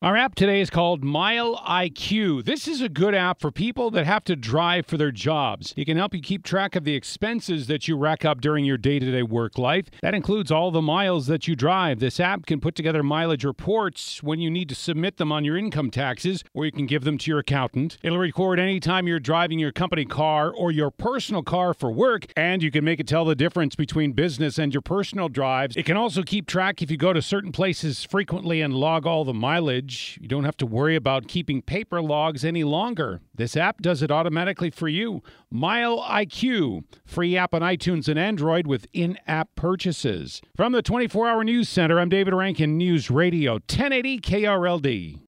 Our app today is called MileIQ. This is a good app for people that have to drive for their jobs. It can help you keep track of the expenses that you rack up during your day to day work life. That includes all the miles that you drive. This app can put together mileage reports when you need to submit them on your income taxes, or you can give them to your accountant. It'll record anytime you're driving your company car or your personal car for work, and you can make it tell the difference between business and your personal drives. It can also keep track if you go to certain places frequently and log all the mileage. You don't have to worry about keeping paper logs any longer. This app does it automatically for you. MileIQ, free app on iTunes and Android with in app purchases. From the 24 hour news center, I'm David Rankin, News Radio 1080 KRLD.